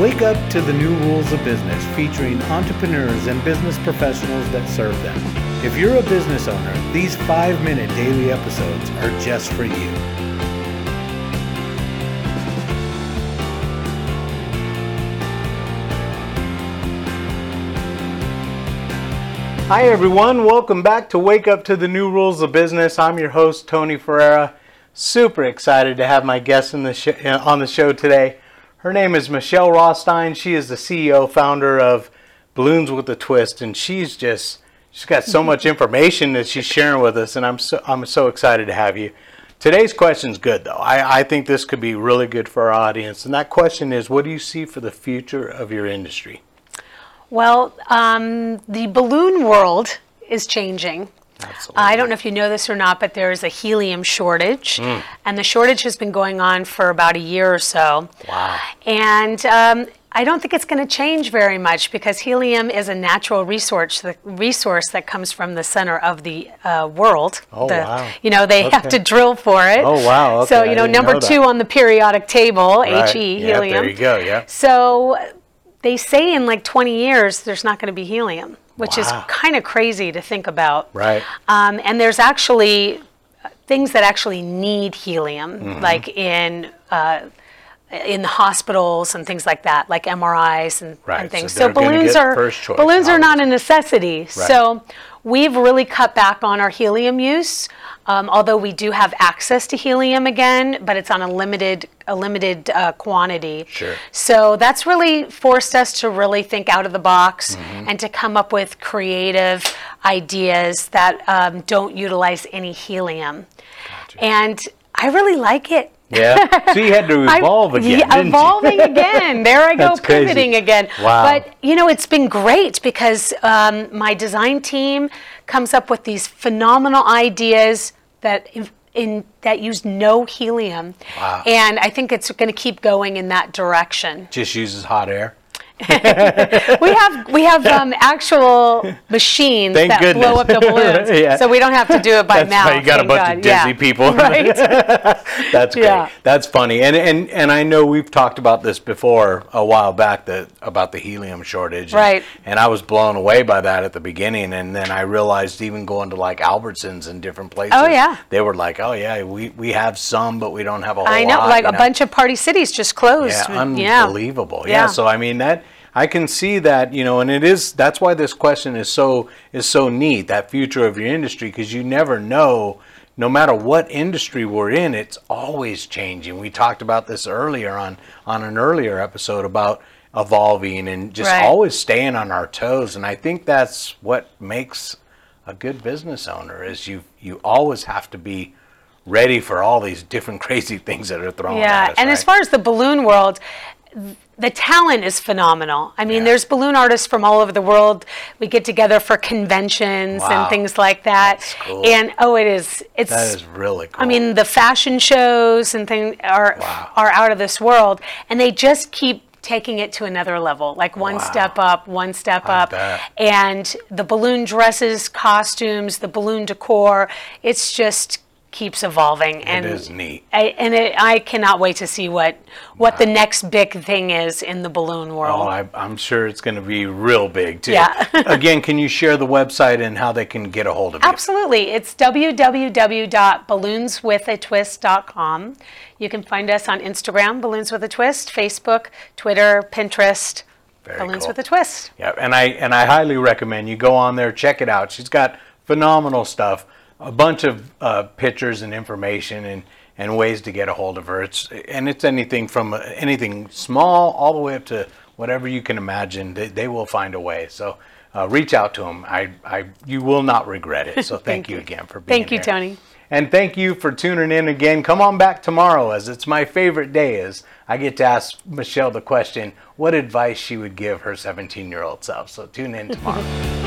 Wake up to the new rules of business featuring entrepreneurs and business professionals that serve them. If you're a business owner, these five minute daily episodes are just for you. Hi, everyone. Welcome back to Wake Up to the New Rules of Business. I'm your host, Tony Ferreira. Super excited to have my guest the sh- on the show today. Her name is Michele Rothstein. She is the CEO, founder of Balloons with a Twist, and she's just she's got so much information that she's sharing with us, and I'm so I'm so excited to have you. Today's question's good though. I, I think this could be really good for our audience, and that question is, what do you see for the future of your industry? Well, um, the balloon world is changing. Absolutely. I don't know if you know this or not, but there is a helium shortage, Mm. and the shortage has been going on for about a year or so. Wow. And um, I don't think it's going to change very much because helium is a natural resource, the resource that comes from the center of the uh, world. Oh, The- wow. You know, they have Okay. to drill for it. Oh, wow. So Okay, you know, didn't number know that. two on the periodic table, Right. He Yeah, helium. there you go. Yeah. So they say in like 20 years there's not going to be helium, which is kind of crazy to think about. Right. Um, and there's actually uh, things that actually need helium, Mm-hmm. like in uh, in the hospitals and things like that, like MRIs and, Right, and things. so they're gonna balloons get are first choice, balloons are not a necessity. Right. So we've really cut back on our helium use. Um, although we do have access to helium again, but it's on a limited a limited uh, quantity. Sure. So that's really forced us to really think out of the box Mm-hmm. and to come up with creative ideas that um, don't utilize any helium. And I really like it. Yeah. So you had to I- evolve again, yeah, evolving again. There I go, pivoting again. Wow. But you know, it's been great because um, my design team comes up with these phenomenal ideas that in, in that use no helium, Wow. and I think it's going to keep going in that direction. Just uses hot air. We have we have um, actual machines Thank that goodness. blow up the balloons, Yeah. so we don't have to do it by That's mouth. why you got a bunch God. of dizzy Yeah. people. right? That's great. Yeah. That's funny. And and and I know we've talked about this before a while back that about the helium shortage. And- Right. And I was blown away by that at the beginning and then I realized even going to like Albertsons and different places. Oh, yeah. They were like, "Oh yeah, we we have some but we don't have a whole lot." I know, lot," like a bunch of party cities just closed. Yeah, Yeah. unbelievable. Yeah. Yeah. So I mean that I can see that, you know, and it is that's why this question is so is so neat, that future of your industry, because you never know no matter what industry we're in, it's always changing. We talked about this earlier on on an earlier episode about evolving and just Right. always staying on our toes. And I think that's what makes a good business owner is you you always have to be ready for all these different crazy things that are thrown at you. Yeah, us. and as far as the balloon world, the talent is phenomenal. I mean, Yeah. there's balloon artists from all over the world. We get together for conventions Wow. and things like that. Cool. And oh, it is. It's. that is really cool. I mean, the fashion shows and things are Wow. are out of this world, and they just keep taking it to another level, like one Wow. step up, one step I up, bet. and the balloon dresses, costumes, the balloon decor. It's just keeps evolving, and it is neat. I, and it, I cannot wait to see what what the next big thing is in the balloon oh, world. Oh, I, I'm sure it's going to be real big too. Yeah. Again, can you share the website and how they can get a hold of you? Absolutely. It's www.balloonswithatwist.com. You can find us on Instagram, Balloons with a Twist, Facebook, Twitter, Pinterest, Very Balloons cool. with a Twist. Yeah, and I and I highly recommend you go on there, check it out. She's got phenomenal stuff, a bunch of uh, pictures and information and and ways to get a hold of her. It's and it's anything from uh, anything small all the way up to whatever you can imagine. They, they will find a way. So. Uh, reach out to them. I, I, you will not regret it. So thank, you you. again for being here. Thank you, here. Tony. And thank you for tuning in again. Come on back tomorrow as it's my favorite day as I get to ask Michele the question what advice she would give her 17 year old self. So tune in tomorrow.